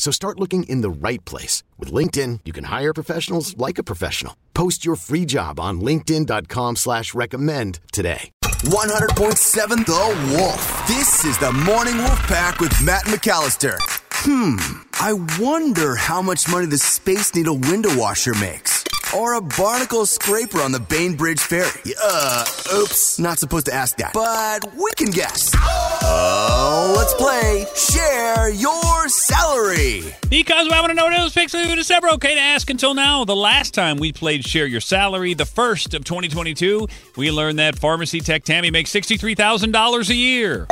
So start looking in the right place. With LinkedIn, you can hire professionals like a professional. Post your free job on linkedin.com slash recommend today. 100.7 The Wolf. This is the Morning Wolf Pack with Matt McAllister. Hmm, I wonder how much money the Space Needle window washer makes. Or a barnacle scraper on the Bainbridge Ferry. Uh, oops, not supposed to ask that. But we can guess. Oh, let's play Share Your Salary. Because I want to know what it was fixing to December. Okay to ask until now. The last time we played Share Your Salary, the first of 2022, we learned that pharmacy tech Tammy makes $63,000 a year.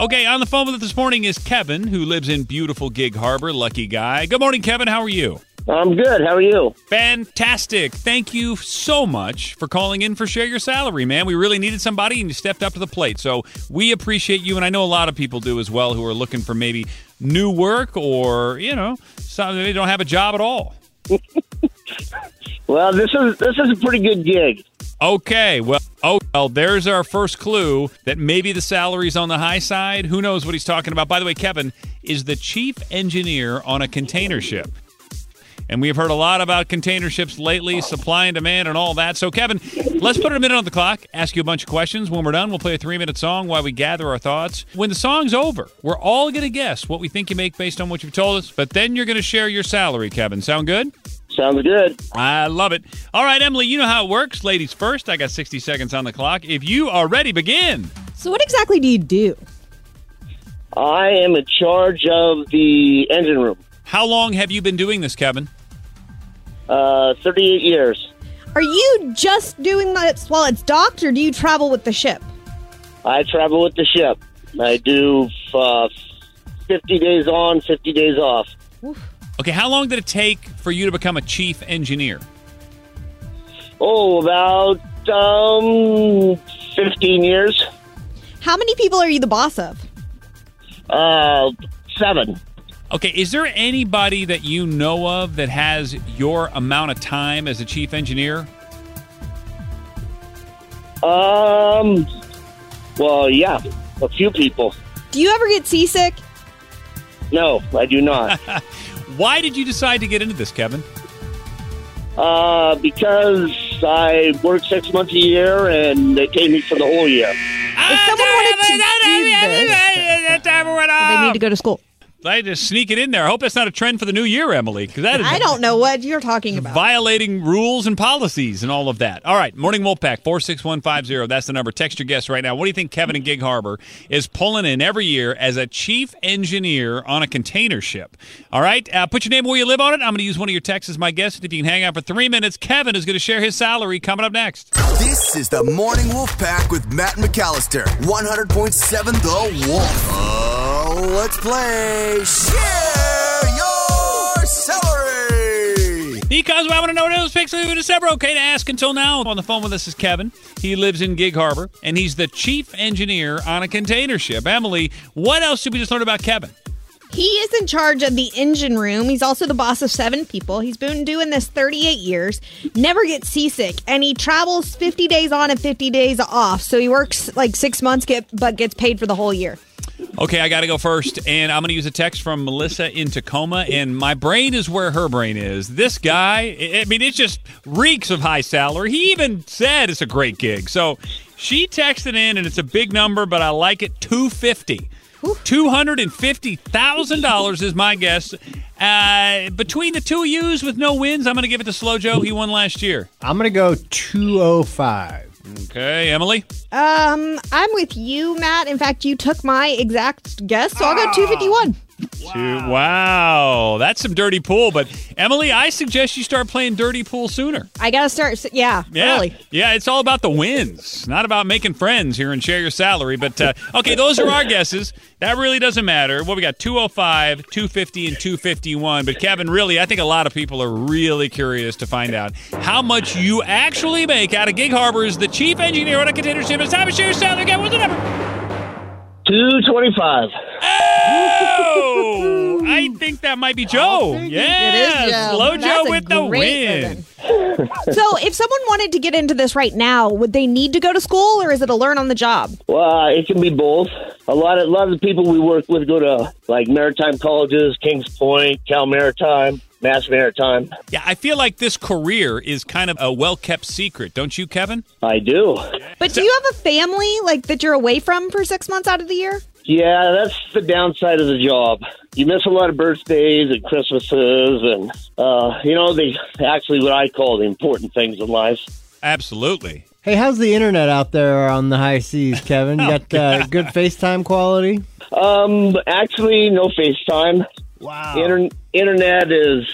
Okay, on the phone with us this morning is Kevin, who lives in beautiful Gig Harbor. Lucky guy. Good morning, Kevin. How are you? I'm good. How are you? Fantastic. Thank you so much for calling in for Share Your Salary, man. We really needed somebody and you stepped up to the plate. So we appreciate you. And I know a lot of people do as well who are looking for maybe new work or, you know, some, they don't have a job at all. Well, this is this is a pretty good gig. Okay, well, oh, well, there's our first clue that maybe the salary's on the high side. Who knows what he's talking about? By the way, Kevin is the chief engineer on a container ship. And we've heard a lot about container ships lately, supply and demand, and all that. So, Kevin, let's put it a minute on the clock, ask you a bunch of questions. When we're done, we'll play a three minute song while we gather our thoughts. When the song's over, we're all going to guess what we think you make based on what you've told us, but then you're going to share your salary, Kevin. Sound good? Sounds good. I love it. All right, Emily, you know how it works. Ladies first. I got 60 seconds on the clock. If you are ready, begin. So, what exactly do you do? I am in charge of the engine room. How long have you been doing this, Kevin? Uh, 38 years. Are you just doing this while it's docked, or do you travel with the ship? I travel with the ship. I do uh, 50 days on, 50 days off. Okay, how long did it take for you to become a chief engineer? Oh, about um, 15 years. How many people are you the boss of? Uh, seven. Okay, is there anybody that you know of that has your amount of time as a chief engineer? Um, well, yeah, a few people. Do you ever get seasick? No, I do not. Why did you decide to get into this, Kevin? uh, because I work six months a year and they pay me for the whole year. If someone wanted to do this, they need to go to school. I just sneak it in there. I hope that's not a trend for the new year, Emily, because that is I don't know what you're talking about. violating rules and policies and all of that. All right, Morning Wolfpack, 46150. That's the number. Text your guest right now. What do you think Kevin in Gig Harbor is pulling in every year as a chief engineer on a container ship? All right, uh, put your name where you live on it. I'm going to use one of your texts as my guest. If you can hang out for three minutes, Kevin is going to share his salary coming up next. This is the Morning Wolf Pack with Matt McAllister. 100.7 The Wolf. Let's play Share Your Salary. Because I want to know what it was fixing to December. Okay to ask until now. On the phone with us is Kevin. He lives in Gig Harbor, and he's the chief engineer on a container ship. Emily, what else did we just learn about Kevin? He is in charge of the engine room. He's also the boss of seven people. He's been doing this 38 years, never gets seasick, and he travels 50 days on and 50 days off. So he works like six months, get but gets paid for the whole year. Okay, I got to go first, and I'm going to use a text from Melissa in Tacoma, and my brain is where her brain is. This guy, I mean, it just reeks of high salary. He even said it's a great gig. So she texted in, and it's a big number, but I like it 250. $250,000 is my guess. Uh, between the two yous with no wins, I'm going to give it to Slow Joe. He won last year. I'm going to go 205. Okay, Emily? Um, I'm with you, Matt. In fact, you took my exact guess, so I'll go 251. Wow. wow. That's some dirty pool. But Emily, I suggest you start playing dirty pool sooner. I got to start. Yeah, yeah, really. Yeah, it's all about the wins, not about making friends here and share your salary. But uh, okay, those are our guesses. That really doesn't matter. What we got 205, 250, and 251. But Kevin, really, I think a lot of people are really curious to find out how much you actually make out of Gig Harbor as the chief engineer on a container ship. It's time to share your salary. Again, what's the number? 225. Oh! I think that might be Joe. Yeah. It is Joe. Slow Joe That's a with the win. So, if someone wanted to get into this right now, would they need to go to school or is it a learn on the job? Well, uh, it can be both. A lot of a lot of the people we work with go to like maritime colleges, Kings Point, Cal Maritime, Mass Maritime. Yeah, I feel like this career is kind of a well kept secret, don't you, Kevin? I do. But do you have a family like that you're away from for six months out of the year? Yeah, that's the downside of the job. You miss a lot of birthdays and Christmases, and uh, you know the actually what I call the important things in life. Absolutely. Hey, how's the internet out there on the high seas, Kevin? You got uh, good FaceTime quality? Um, actually, no FaceTime. Wow. Inter- internet is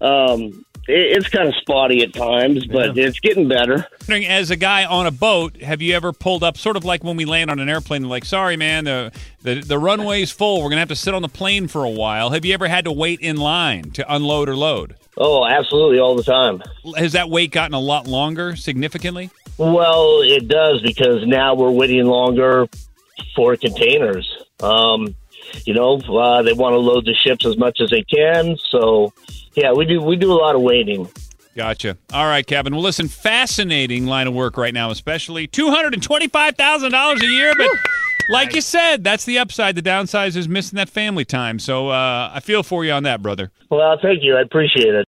um, it, it's kind of spotty at times, but it's getting better. As a guy on a boat, have you ever pulled up, sort of like when we land on an airplane, like, sorry, man, the, the, the runway's full. We're going to have to sit on the plane for a while. Have you ever had to wait in line to unload or load? Oh, absolutely, all the time. Has that wait gotten a lot longer, significantly? Well, it does because now we're waiting longer for containers. Um, you know, uh, they want to load the ships as much as they can. So, yeah, we do we do a lot of waiting. Gotcha. All right, Kevin. Well, listen, fascinating line of work right now, especially two hundred and twenty-five thousand dollars a year. But like you said, that's the upside. The downside is missing that family time. So uh, I feel for you on that, brother. Well, thank you. I appreciate it.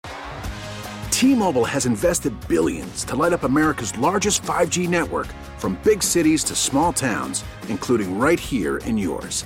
T-Mobile has invested billions to light up America's largest 5G network, from big cities to small towns, including right here in yours.